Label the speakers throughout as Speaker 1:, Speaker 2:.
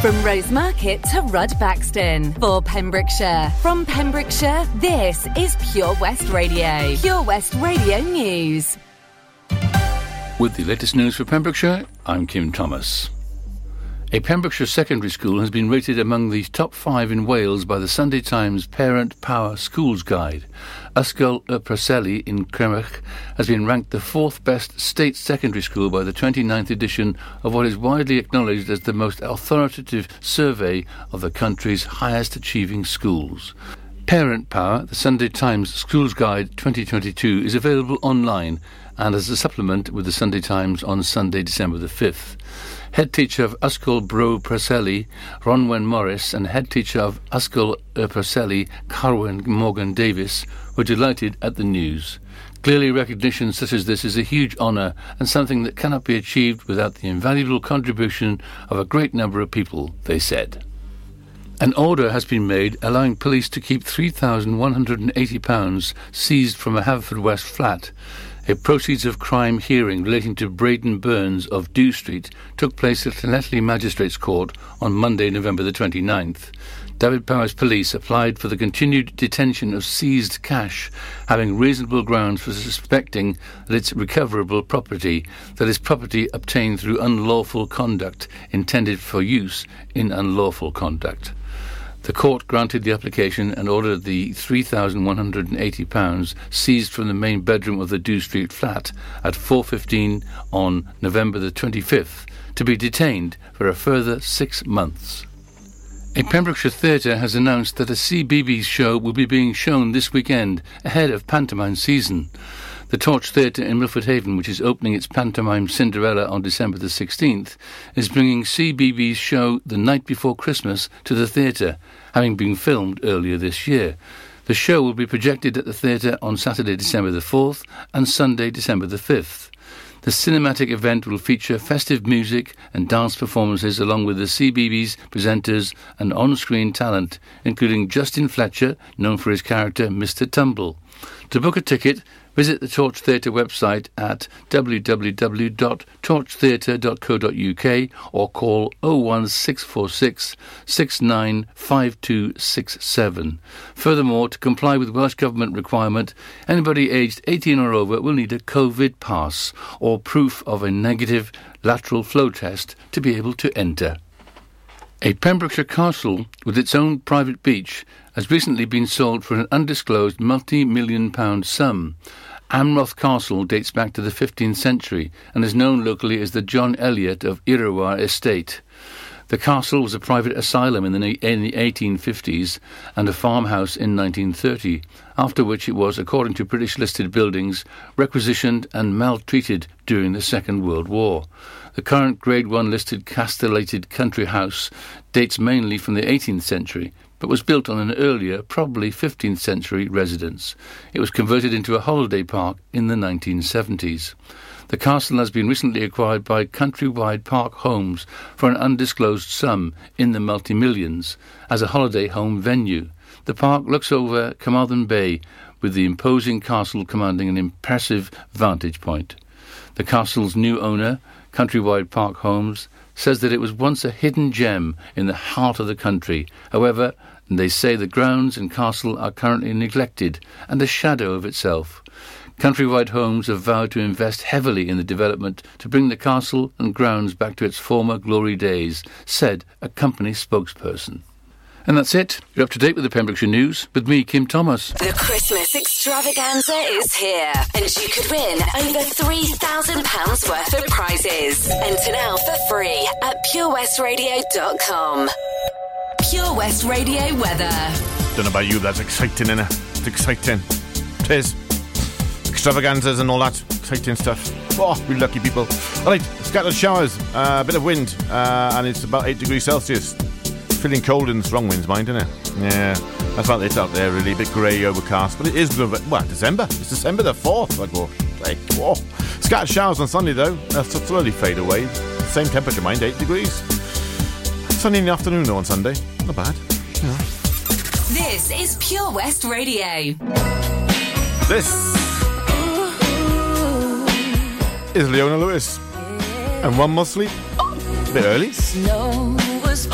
Speaker 1: From Rosemarket to Rudbaxton for Pembrokeshire. From Pembrokeshire, this is Pure West Radio. Pure West Radio News.
Speaker 2: With the latest news for Pembrokeshire, I'm Kim Thomas. A Pembrokeshire secondary school has been rated among the top five in Wales by the Sunday Times Parent Power Schools Guide. Ysgol y Preseli in Crymych has been ranked the fourth best state secondary school by the 29th edition of what is widely acknowledged as the most authoritative survey of the country's highest achieving schools. Parent Power, the Sunday Times Schools Guide 2022, is available online and as a supplement with the Sunday Times on Sunday, December the 5th. Head teacher of Ysgol Bro Preseli, Rhonwen Morris, and head teacher of Ysgol er Preseli, Carwyn Morgan Davis, were delighted at the news. Clearly, recognition such as this is a huge honour and something that cannot be achieved without the invaluable contribution of a great number of people, they said. An order has been made allowing police to keep £3,180 seized from a Haverfordwest flat. A proceeds of crime hearing relating to Braden Burns of Dew Street took place at Llanelli Magistrates Court on Monday, November the 29th. Dyfed-Powys Police applied for the continued detention of seized cash, having reasonable grounds for suspecting that it's recoverable property, that is property obtained through unlawful conduct intended for use in unlawful conduct. The court granted the application and ordered the £3,180 seized from the main bedroom of the Dew Street flat at 4.15 on November the 25th to be detained for a further six months. A Pembrokeshire theatre has announced that a CBeebies show will be being shown this weekend ahead of pantomime season. The Torch Theatre in Milford Haven, which is opening its pantomime Cinderella on December the 16th, is bringing CBeebies show The Night Before Christmas to the theatre, having been filmed earlier this year. The show will be projected at the theatre on Saturday, December the 4th and Sunday, December the 5th. The cinematic event will feature festive music and dance performances along with the CBeebies presenters and on-screen talent, including Justin Fletcher, known for his character Mr. Tumble. To book a ticket, Visit the Torch Theatre website at www.torchtheatre.co.uk or call 01646 695267. Furthermore, to comply with Welsh Government requirement, anybody aged 18 or over will need a COVID pass or proof of a negative lateral flow test to be able to enter. A Pembrokeshire castle with its own private beach has recently been sold for an undisclosed multi-million pound sum. Amroth Castle dates back to the 15th century and is known locally as the John Eliot of Irrawar Estate. The castle was a private asylum in the, in the 1850s and a farmhouse in 1930, after which it was, according to British listed buildings, requisitioned and maltreated during the Second World War. The current Grade 1 listed castellated country house dates mainly from the 18th century, but was built on an earlier, probably 15th century residence. It was converted into a holiday park in the 1970s. The castle has been recently acquired by Countrywide Park Homes for an undisclosed sum in the multi-millions as a holiday home venue. The park looks over Carmarthen Bay with the imposing castle commanding an impressive vantage point. The castle's new owner, Countrywide Park Homes, says that it was once a hidden gem in the heart of the country. However, they say the grounds and castle are currently neglected and a shadow of itself. Countrywide Homes have vowed to invest heavily in the development to bring the castle and grounds back to its former glory days, said a company spokesperson. And that's it. You're up to date with the Pembrokeshire News with me, Kim Thomas.
Speaker 1: The Christmas extravaganza is here, and you could win over £3,000 worth of prizes. Enter now for free at purewestradio.com. Pure West Radio weather.
Speaker 3: Don't know about you, but that's exciting, innit? It's exciting. It is. Extravaganzas and all that. Exciting stuff. Oh, we lucky people. All right, scattered showers, a uh, bit of wind, uh, and it's about 8 degrees Celsius feeling cold in the strong winds, mind, isn't it? Yeah, that's about it out there, really. A bit grey, overcast, but it is, November. well, December. It's December the 4th, I go. Like, whoa. Scattered showers on Sunday, though. Uh, They'll slowly fade away. Same temperature, mind, 8 degrees. Sunny in the afternoon, though, on Sunday. Not bad. Yeah.
Speaker 1: This is Pure West Radio.
Speaker 3: This is Leona Lewis. And one more sleep. A bit early.
Speaker 4: Snow was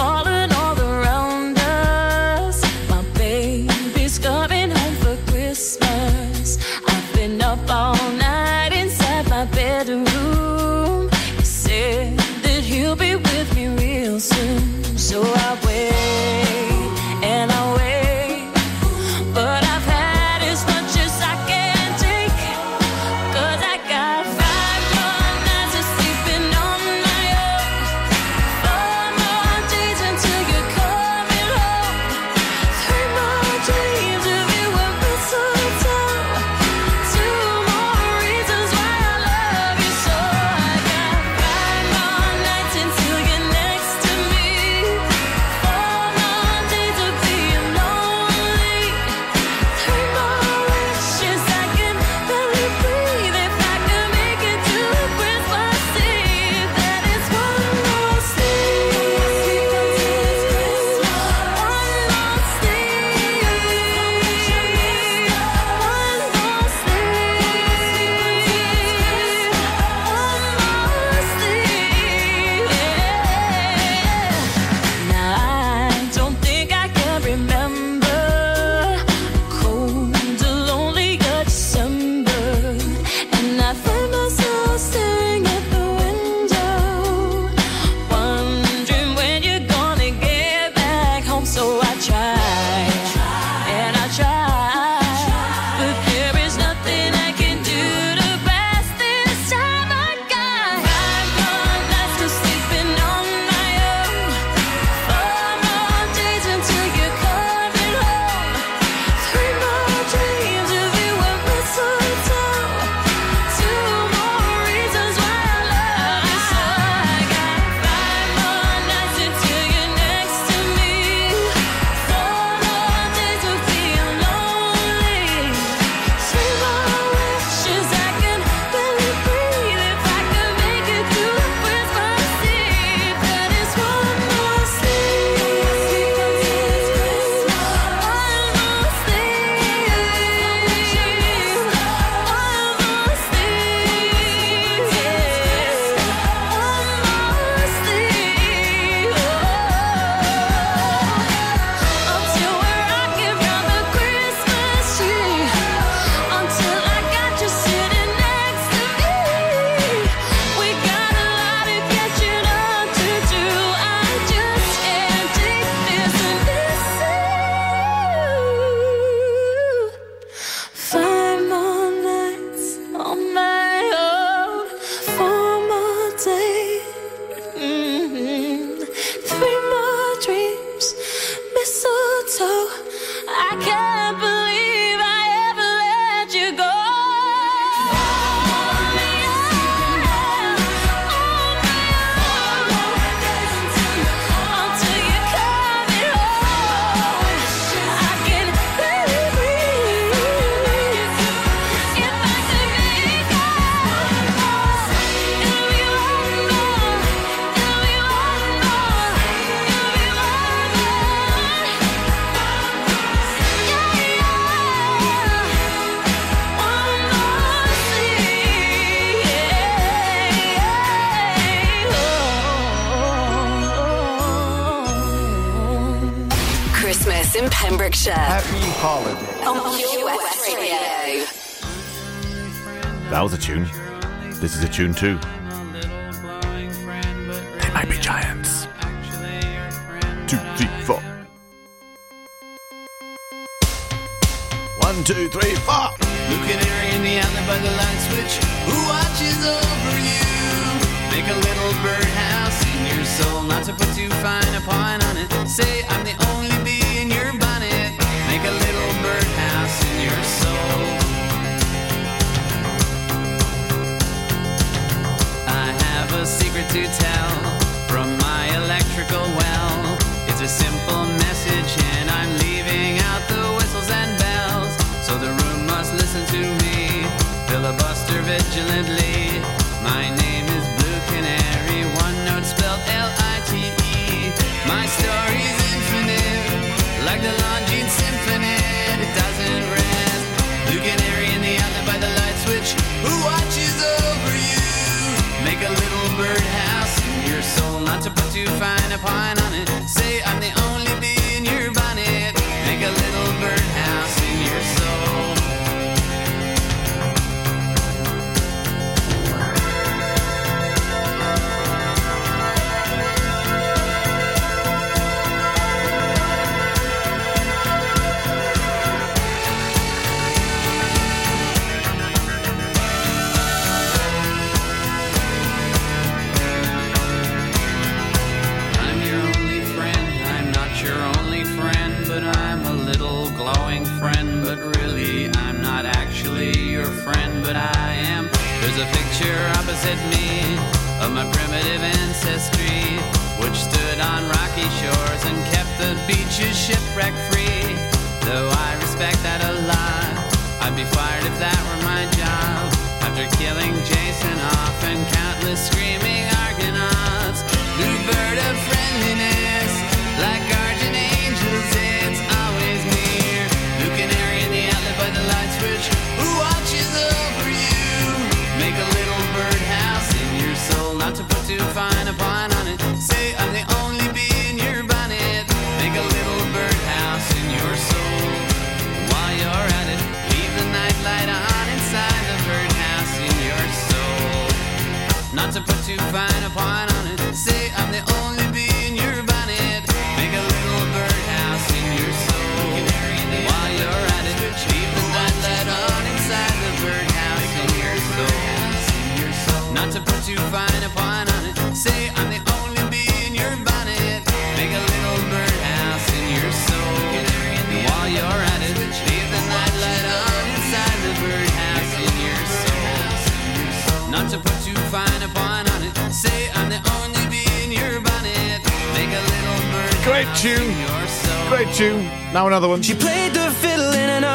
Speaker 3: Tune too.
Speaker 5: Too fine a point on it. Say I'm the only bee in your bonnet. Make a little birdhouse in your soul. While you're at it, leave the night light on inside the birdhouse in your soul. Not to put too fine a point on it. Say I'm the only bee in your bonnet. Make a little birdhouse in your soul. While you're at it, leave the night light on inside the birdhouse in your soul. Not to put too fine a point
Speaker 3: Great tune. Great tune. Now another one.
Speaker 6: She played the fiddle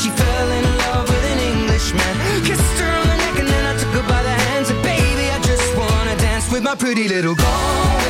Speaker 6: she fell in love with an Englishman. Kissed her on the neck and then I took her by the hands. And baby, I just wanna dance with my pretty little girl.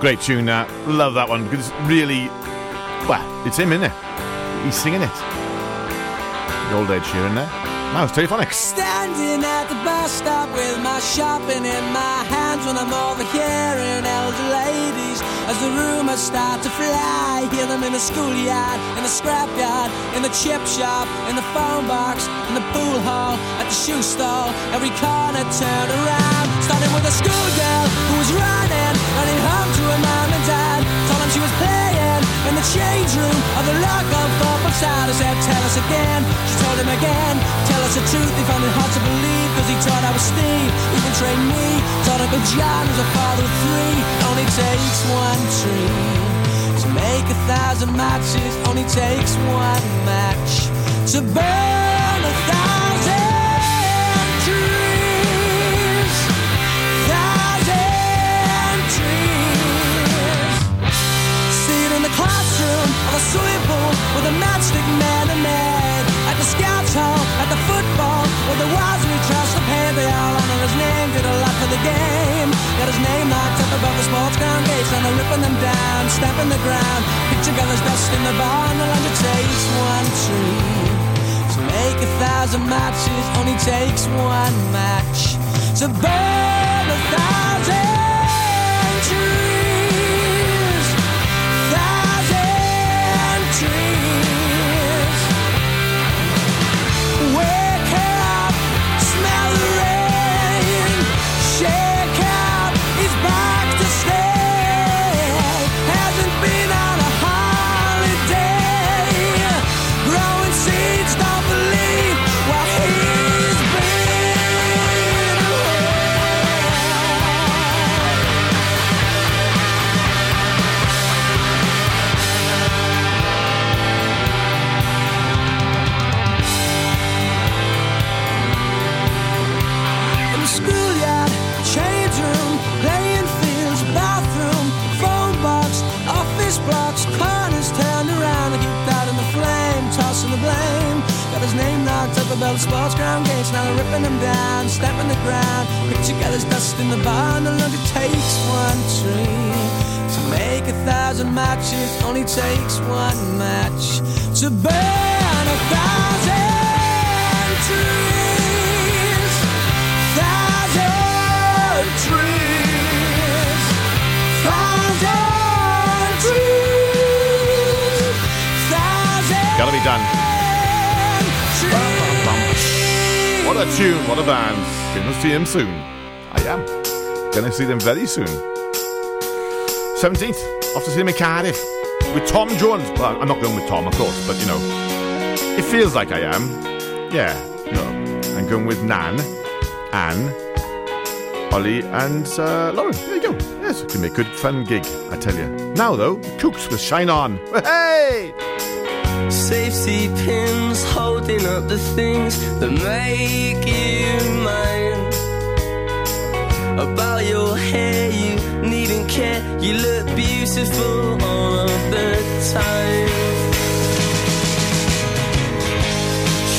Speaker 3: Great tune, that. Love that one because it's really, well, it's him, isn't it? He's singing it. The old Ed Sheeran there. Now it's Stereophonics.
Speaker 4: Standing at the bus stop with my shopping in my hands when I'm overhearing elder ladies as the rumors start to fly. Hear them in the schoolyard, in the scrapyard, in the chip shop, in the phone box, in the pool hall, at the shoe stall. Every corner turn around. Starting with a schoolgirl change room of the local football side. I said, tell us again. She told him again. Tell us the truth. He found it hard to believe because he thought I was Steve. He can train me. Thought Uncle John was a father of three. Only takes one tree to make a thousand matches. Only takes one match to burn a thousand scouts at the football, where the wives we trust the paid. They all honor his name, did a lot for the game. Got his name locked up above the sports ground gates, and they're ripping them down, stamping the ground. Picture colors dust in the bar, and the lunch takes one tree. To make a thousand matches, only takes one match. To burn a thousand thousand matches, only takes one match. To burn a thousand trees. Thousand trees. Thousand trees. Thousand
Speaker 3: Gotta be done.
Speaker 4: trees.
Speaker 3: What a tune, what a band. Gonna see him soon. I am. Gonna see them very soon. 17th, off to see him in Cardiff. With Tom Jones. Well, I'm not going with Tom, of course, but you know, it feels like I am. Yeah, know, I'm going with Nan, Anne, Ollie, and uh, Lauren. There you go. Yes, it's going to be a good, fun gig, I tell you. Now, though, Kooks with Shine On. Hey!
Speaker 7: Safety pins holding up the things that make you mine. About your hair, you needn't care. You look beautiful all of the time.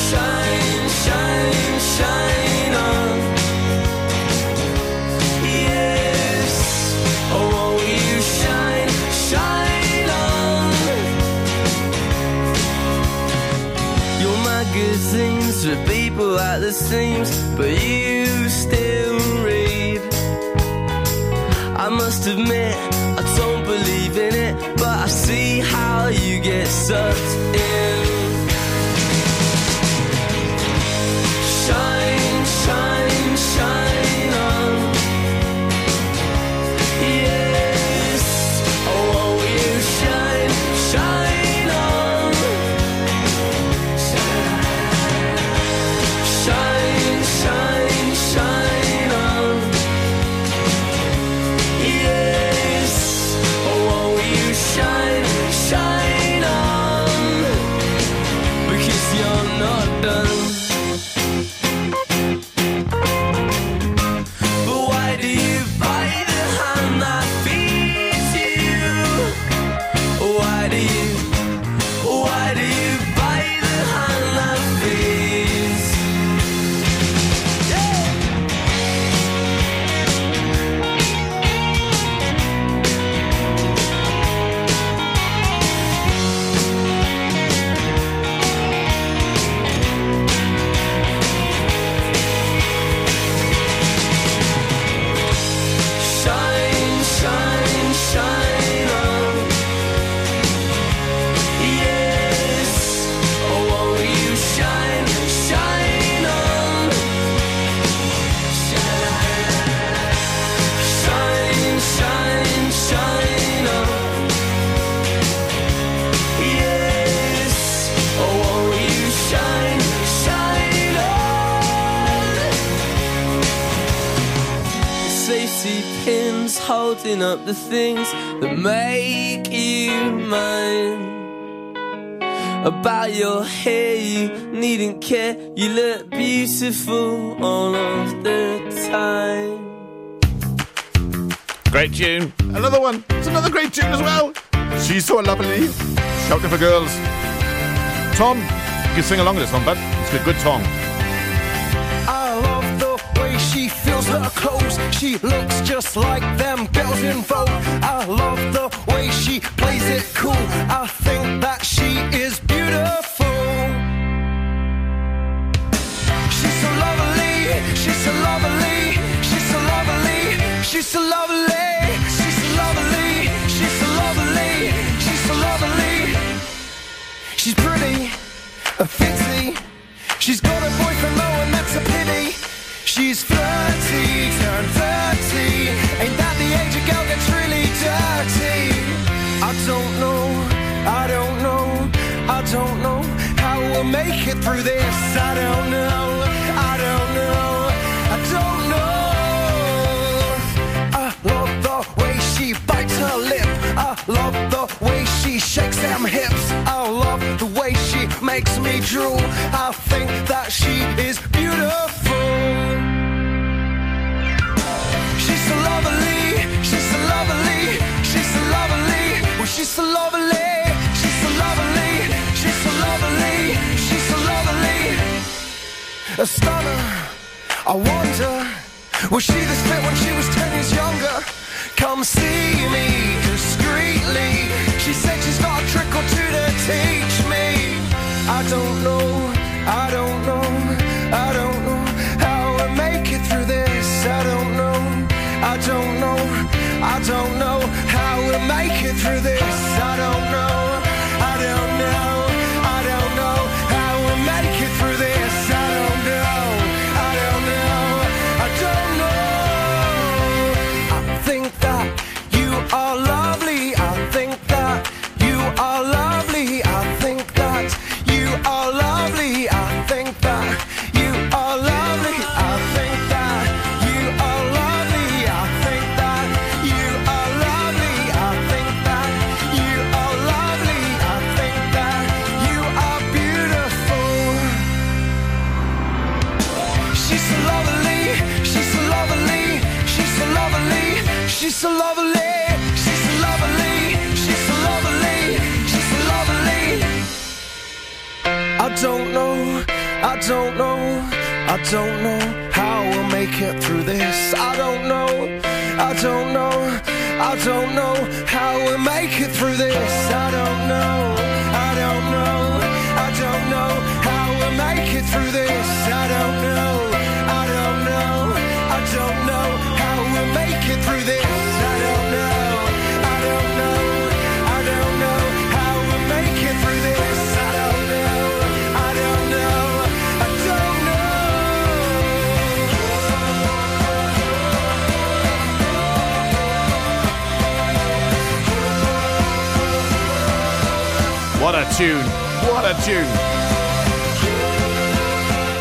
Speaker 7: Shine, shine, shine on. Yes, oh, won't you shine, shine on? Your magazines people at the seams, but you still. I must admit, I don't believe in it, but I see how you get sucked in. Holding up the things that make you mine. About your hair, you needn't care. You look beautiful all of the time.
Speaker 3: Great tune. Another one. It's another great tune as well. She's so lovely. Scouting for Girls. Tom, you can sing along with this one, bud. It's a good song.
Speaker 8: Clothes. She looks just like them girls in Vogue. I love the way she plays it cool. I think that she is beautiful. She's so lovely. She's so lovely. She's so lovely. She's so lovely. She's so lovely. She's so lovely. She's so lovely. She's pretty, a fitzy. She's got a boyfriend She's flirty, turned 30. Ain't that the age a girl gets really dirty? I don't know, I don't know, I don't know how we'll make it through this. I don't know, I don't know, I don't know. I love the way she bites her lip. I love the way she shakes them hips. I love the way she makes me drool. I think that she is beautiful. She's so lovely. She's so lovely. She's so lovely. Oh, she's so lovely. She's so lovely. She's so lovely. She's so lovely. A stunner. I wonder, was she this fit when she was ten years younger? Come see me discreetly. She said she's got a trick or two to teach me. I don't know, don't know how we'll make it through this. I don't know. I don't know. I don't know how we'll make it through this. I don't know. I don't know. I don't know how we'll make it through this. I don't know, I don't know, I don't know how we'll make it through this.
Speaker 3: A tune! What a tune!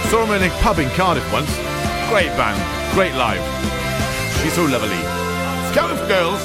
Speaker 3: Saw him in a pub in Cardiff once. Great band, great live. She's so lovely. For girls.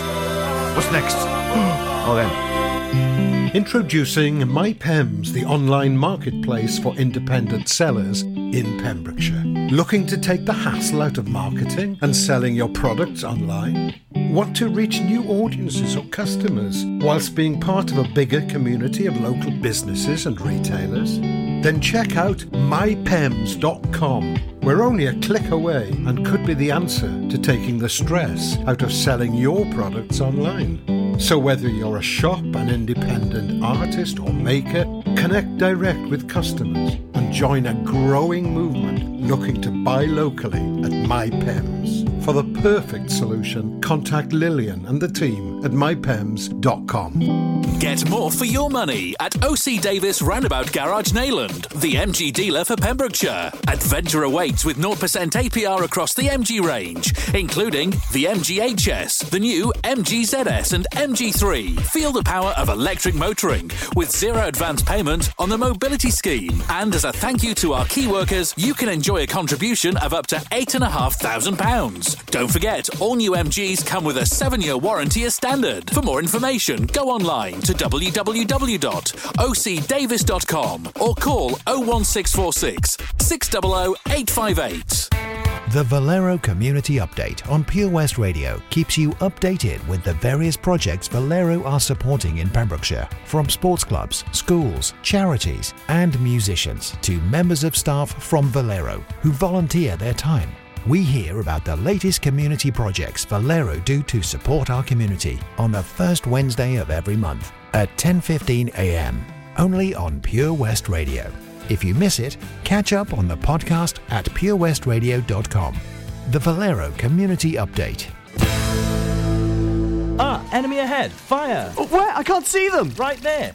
Speaker 3: What's next? oh, then.
Speaker 9: Introducing MyPems, the online marketplace for independent sellers in Pembrokeshire. Looking to take the hassle out of marketing and selling your products online? Want to reach new audiences or customers whilst being part of a bigger community of local businesses and retailers? Then check out mypems.com. We're only a click away and could be the answer to taking the stress out of selling your products online. So whether you're a shop, an independent artist or maker, connect direct with customers and join a growing movement looking to buy locally at MyPems. For the perfect solution, contact Lillian and the team at mypems.com.
Speaker 10: Get more for your money at OC Davis Roundabout Garage Neyland, the MG dealer for Pembrokeshire. Adventure awaits with 0% APR across the MG range, including the MGHS, the new MGZS and MG3. Feel the power of electric motoring with zero advance payment on the mobility scheme. And as a thank you to our key workers, you can enjoy a contribution of up to £8,500. Don't forget, all new MGs come with a seven year warranty as standard. For more information, go online to www.ocdavis.com or call 01646 600 858.
Speaker 11: The Valero Community Update on Pure West Radio keeps you updated with the various projects Valero are supporting in Pembrokeshire, from sports clubs, schools, charities, and musicians to members of staff from Valero who volunteer their time. We hear about the latest community projects Valero do to support our community on the first Wednesday of every month at 10:15 a.m. only on Pure West Radio. If you miss it, catch up on the podcast at purewestradio.com. The Valero Community Update.
Speaker 12: Ah, enemy ahead. Fire.
Speaker 13: Oh, where? I can't see them.
Speaker 12: Right there.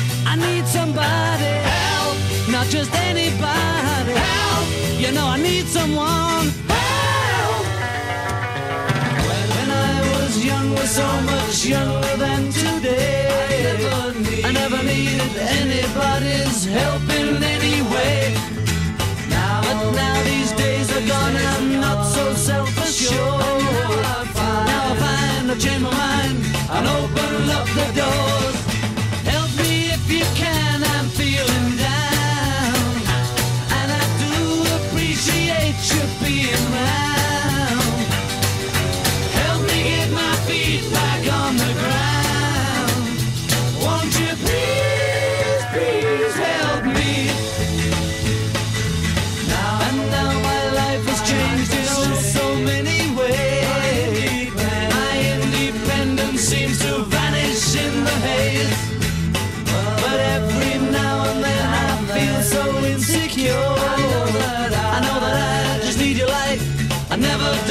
Speaker 4: I need somebody help, not just anybody help. You know I need someone help. When I was younger, so much younger than today, I never, needed anybody's help in any way. Now, but now these days are gone, and I'm not so self-assured. Now I find I've changed my mind and open up the doors.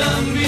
Speaker 4: Done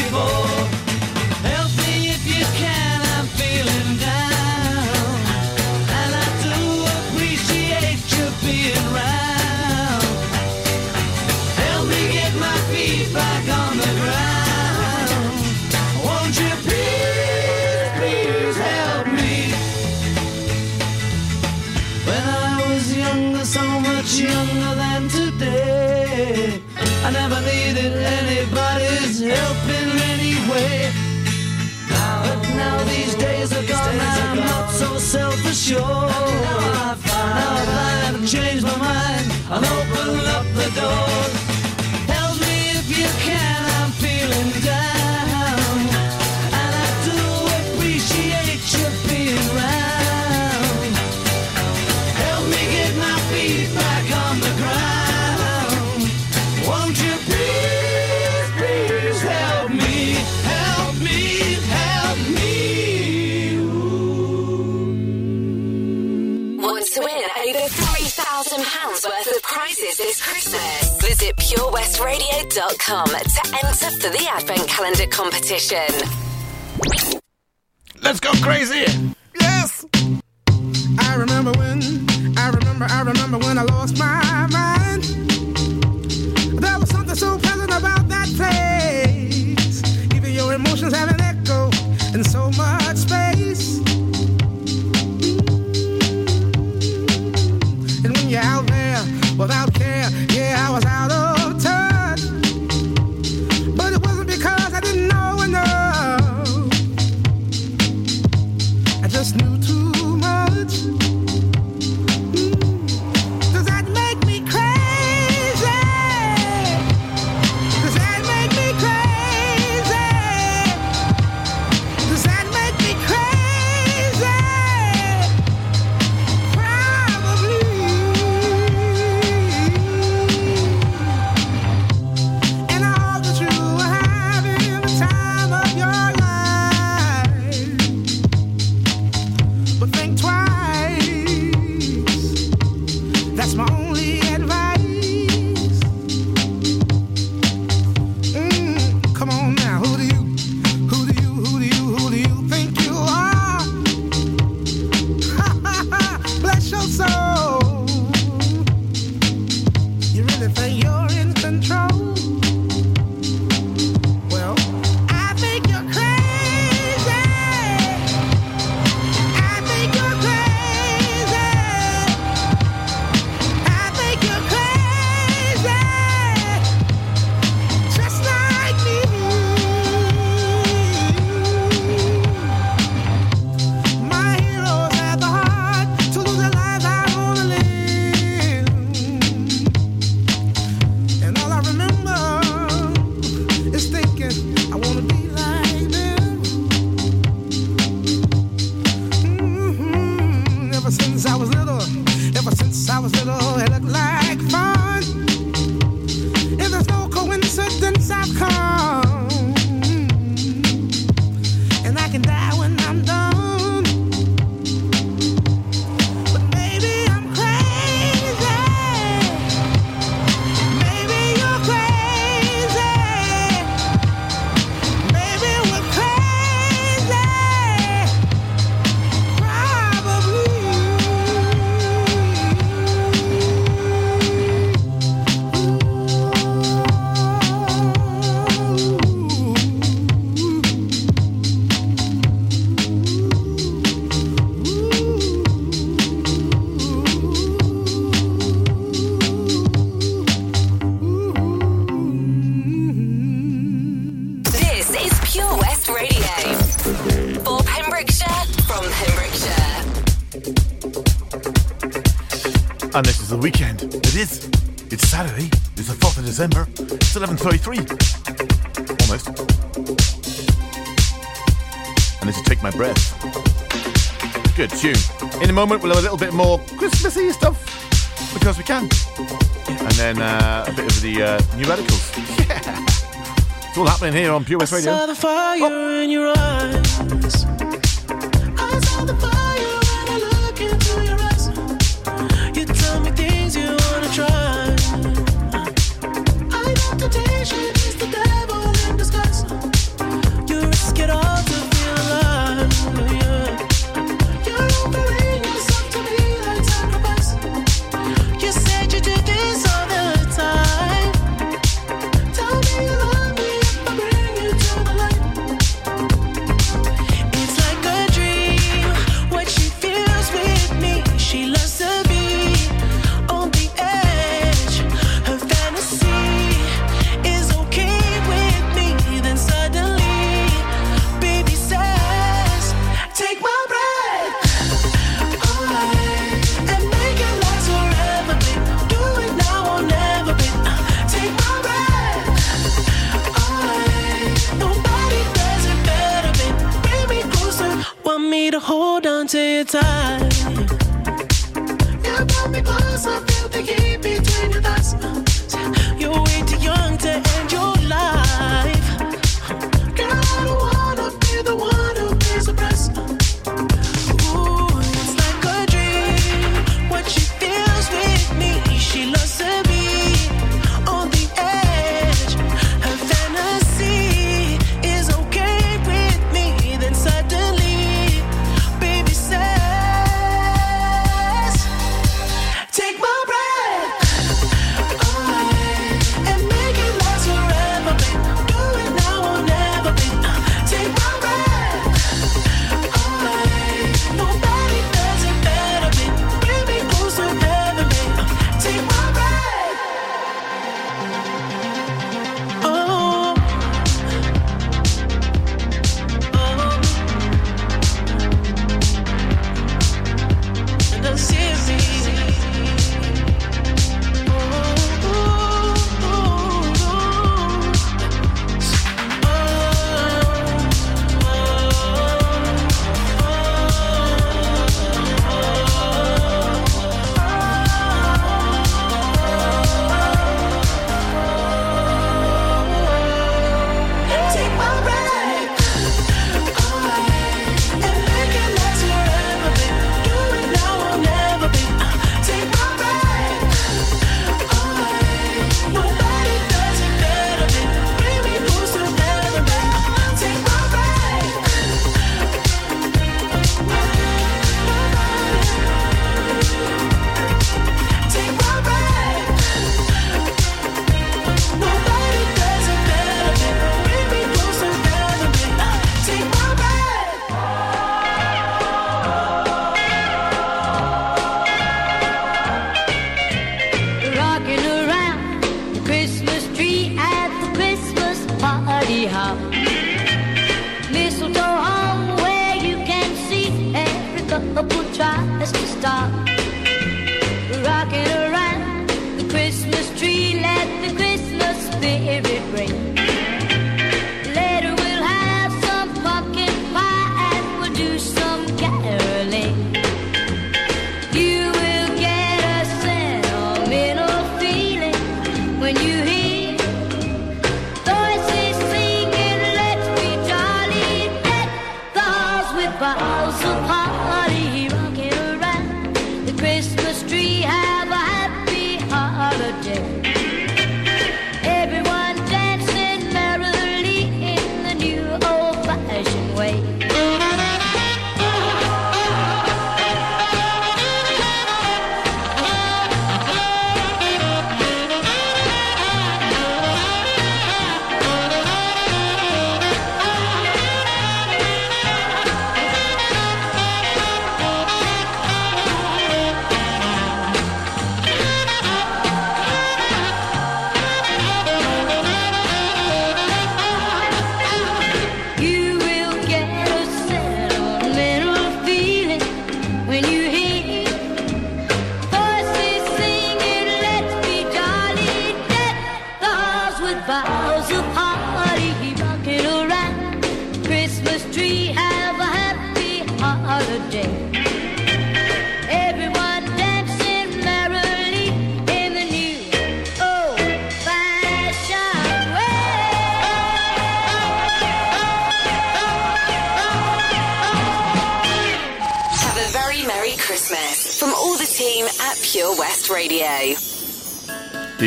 Speaker 1: Adventsradio.com to enter for the Advent Calendar competition.
Speaker 14: Let's go crazy! tune. In a moment, we'll have a little bit more Christmassy stuff because we can, and then uh, a bit of the uh, new radicals. Yeah, it's all happening here on Pure West Radio.
Speaker 15: Oh.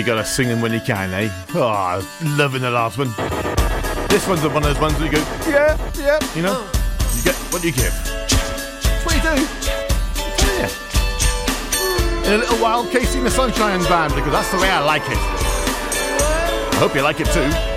Speaker 3: gotta sing them when you can, eh? Oh, loving the last one. This one's one of those ones where you go, yeah, yeah, you know? You get what you give. What what you do. Yeah. In a little while, KC and the Sunshine Band, because that's the way I like it. I hope you like it too.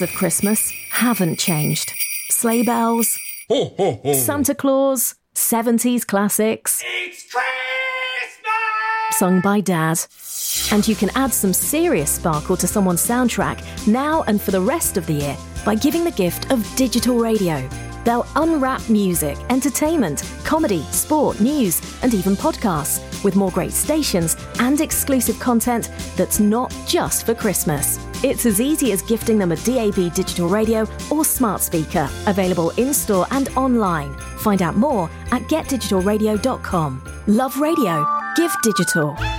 Speaker 16: Of Christmas haven't changed. Sleigh bells, Santa Claus, 70s classics. Sung by Dad. And you can add some serious sparkle to someone's soundtrack now and for the rest of the year by giving the gift of digital radio. They'll unwrap music, entertainment, comedy, sport, news, and even podcasts with more great stations and exclusive content that's not just for Christmas. It's as easy as gifting them a DAB digital radio or smart speaker, available in store and online. Find out more at getdigitalradio.com. Love radio. Give digital.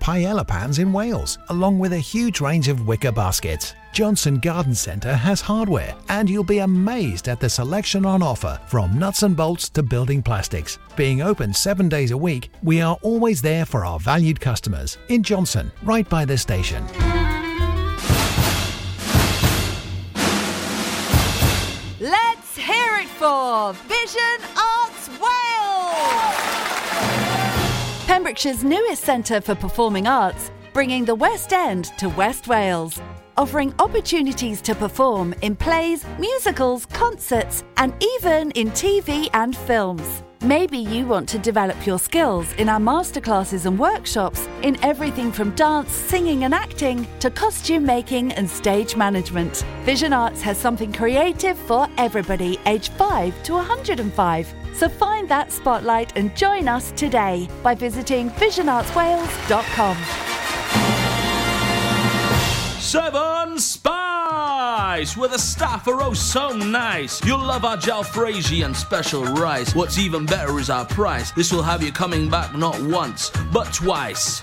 Speaker 11: paella pans in Wales, along with a huge range of wicker baskets. Johnston Garden Centre has hardware, and you'll be amazed at the selection on offer from nuts and bolts to building plastics. Being open seven days a week, we are always there for our valued customers in Johnston, right by the station.
Speaker 17: Let's hear it for Vision Arts Wales! Pembrokeshire's newest centre for performing arts, bringing the West End to West Wales, offering opportunities to perform in plays, musicals, concerts, and even in TV and films. Maybe you want to develop your skills in our masterclasses and workshops in everything from dance, singing, and acting to costume making and stage management. Vision Arts has something creative for everybody, aged 5 to 105. So find that spotlight and join us today by visiting visionartswales.com.
Speaker 18: Seven Spice, where the staff are oh so nice. You'll love our jalfrezi and special rice. What's even better is our price. This will have you coming back not once, but twice.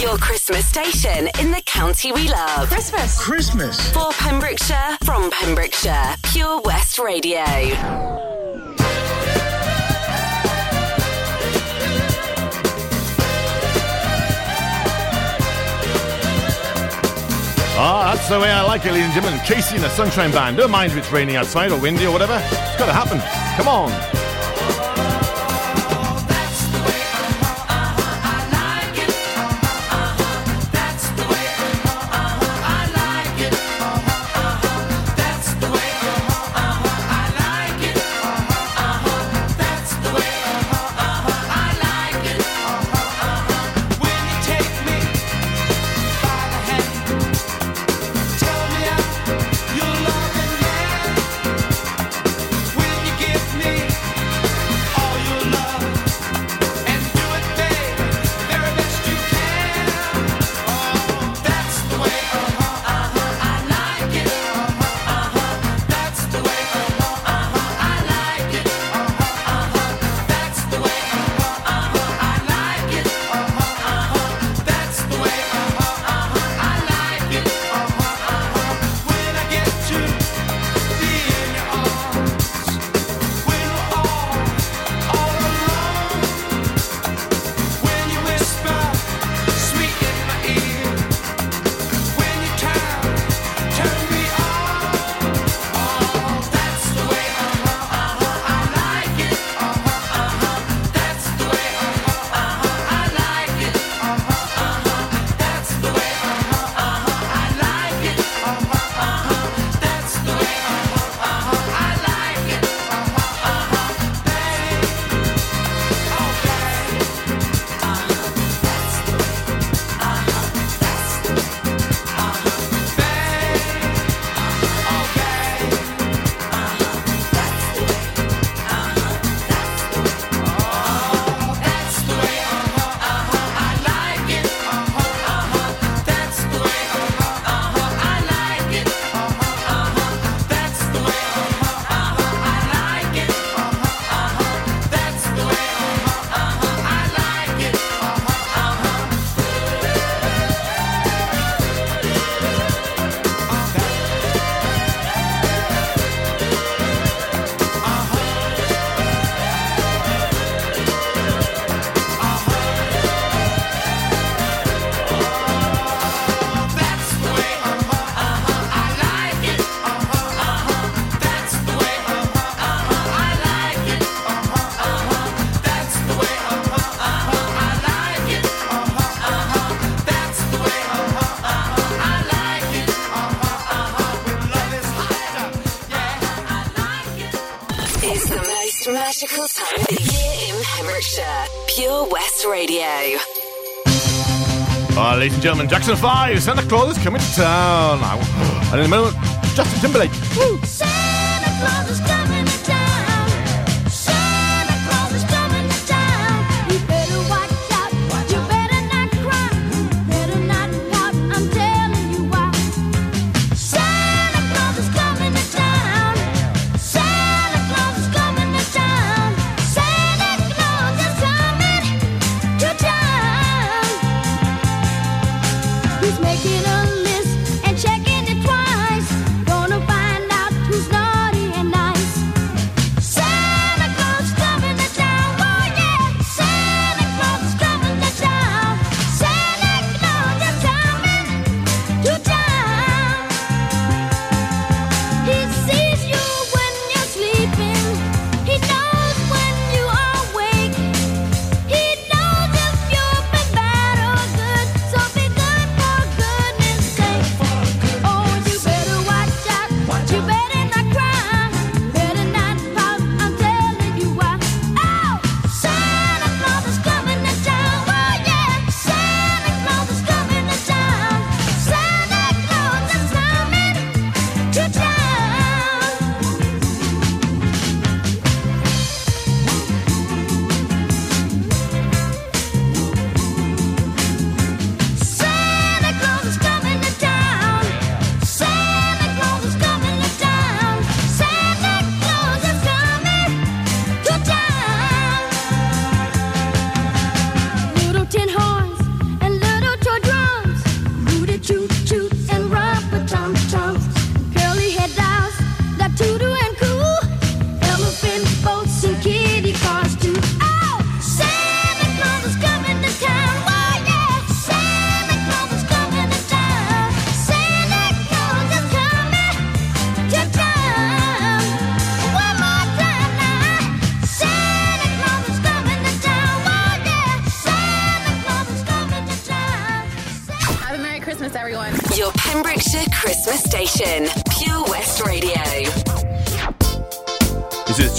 Speaker 1: Your Christmas station in the county we love. Christmas.
Speaker 19: Christmas.
Speaker 1: For Pembrokeshire, from Pembrokeshire, Pure West Radio.
Speaker 3: Ah, that's the way I like it, ladies and gentlemen. KC and the Sunshine Band. Don't mind if it's raining outside or windy or whatever. It's got to happen. Come on.
Speaker 20: ladies and gentlemen, Jackson 5, Santa Claus is coming to town. And in a moment, Justin Timberlake. Woo.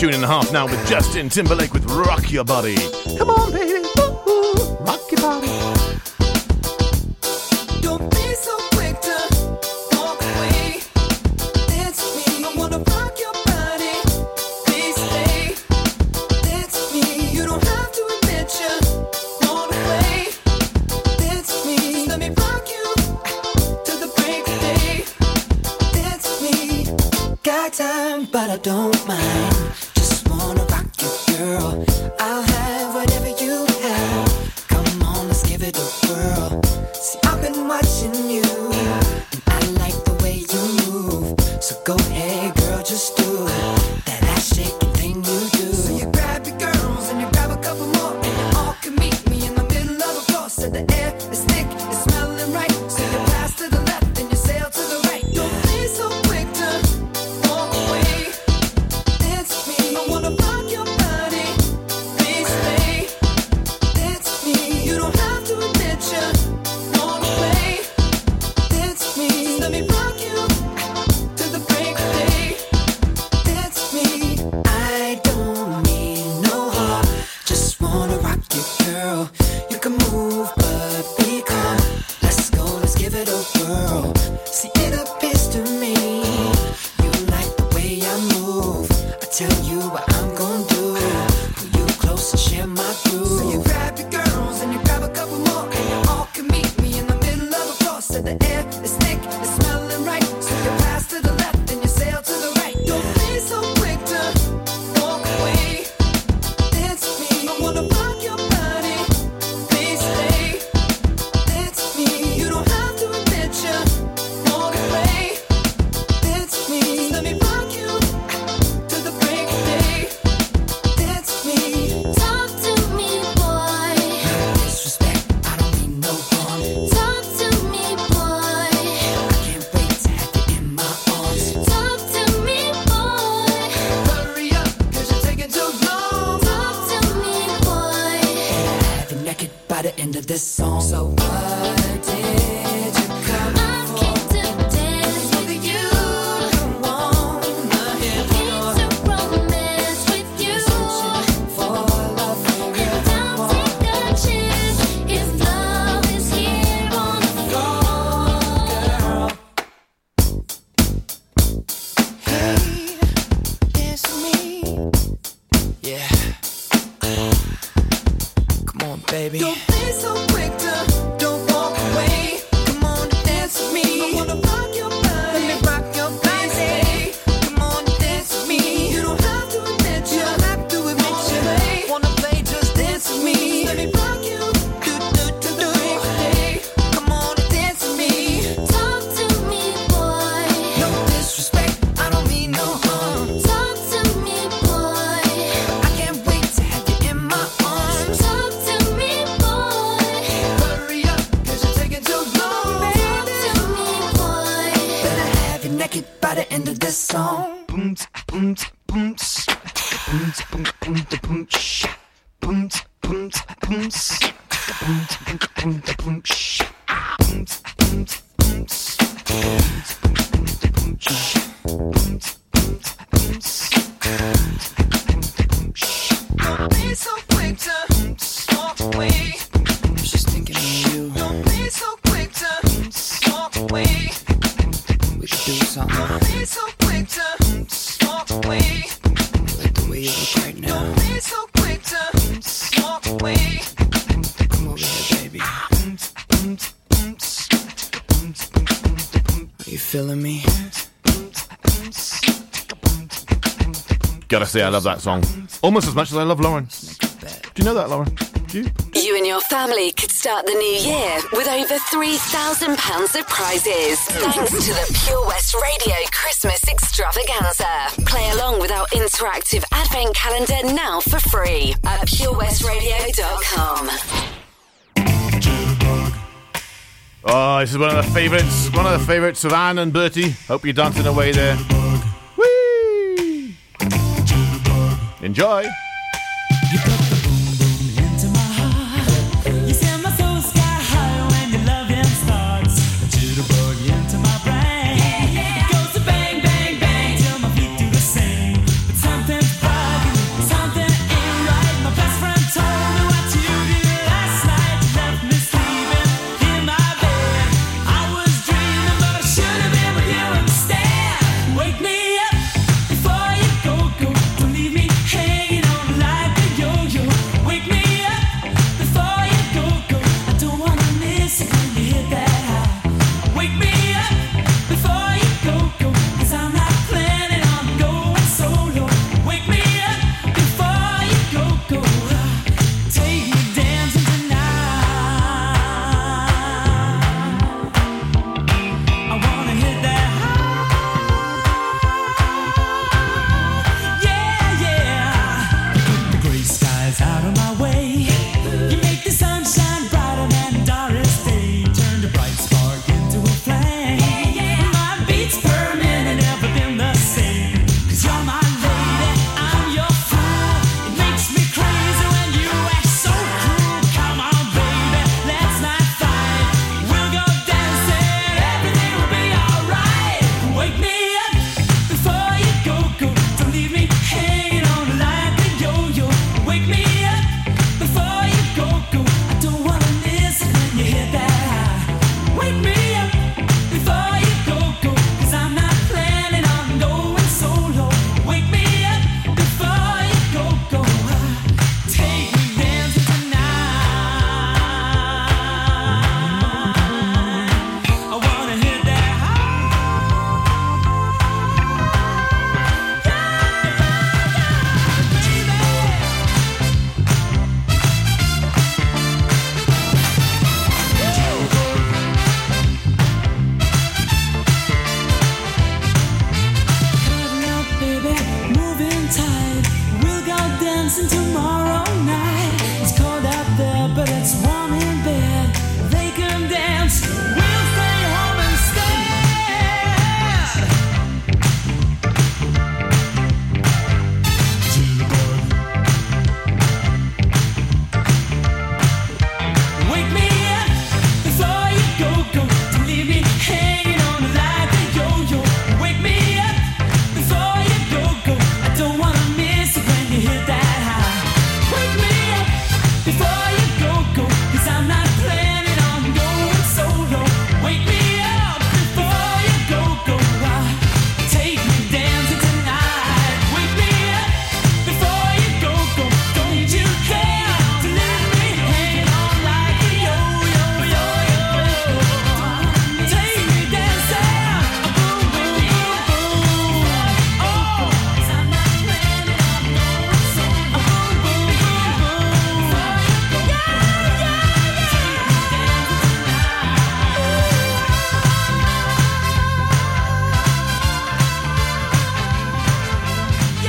Speaker 20: tune and a half now with Justin Timberlake with Rock Your Body. Come on, baby.
Speaker 21: Honestly, I
Speaker 4: love that song almost as much as I love Lauren. Do you know that, Lauren? Do you?
Speaker 1: You and your family could start the new year with over £3,000 of prizes thanks to the Pure West Radio Christmas Extravaganza. Play along with our interactive advent calendar now for free at purewestradio.com.
Speaker 4: Oh, this is one of the favourites. One of the favourites of Anne and Bertie. Hope you're dancing away there. Enjoy!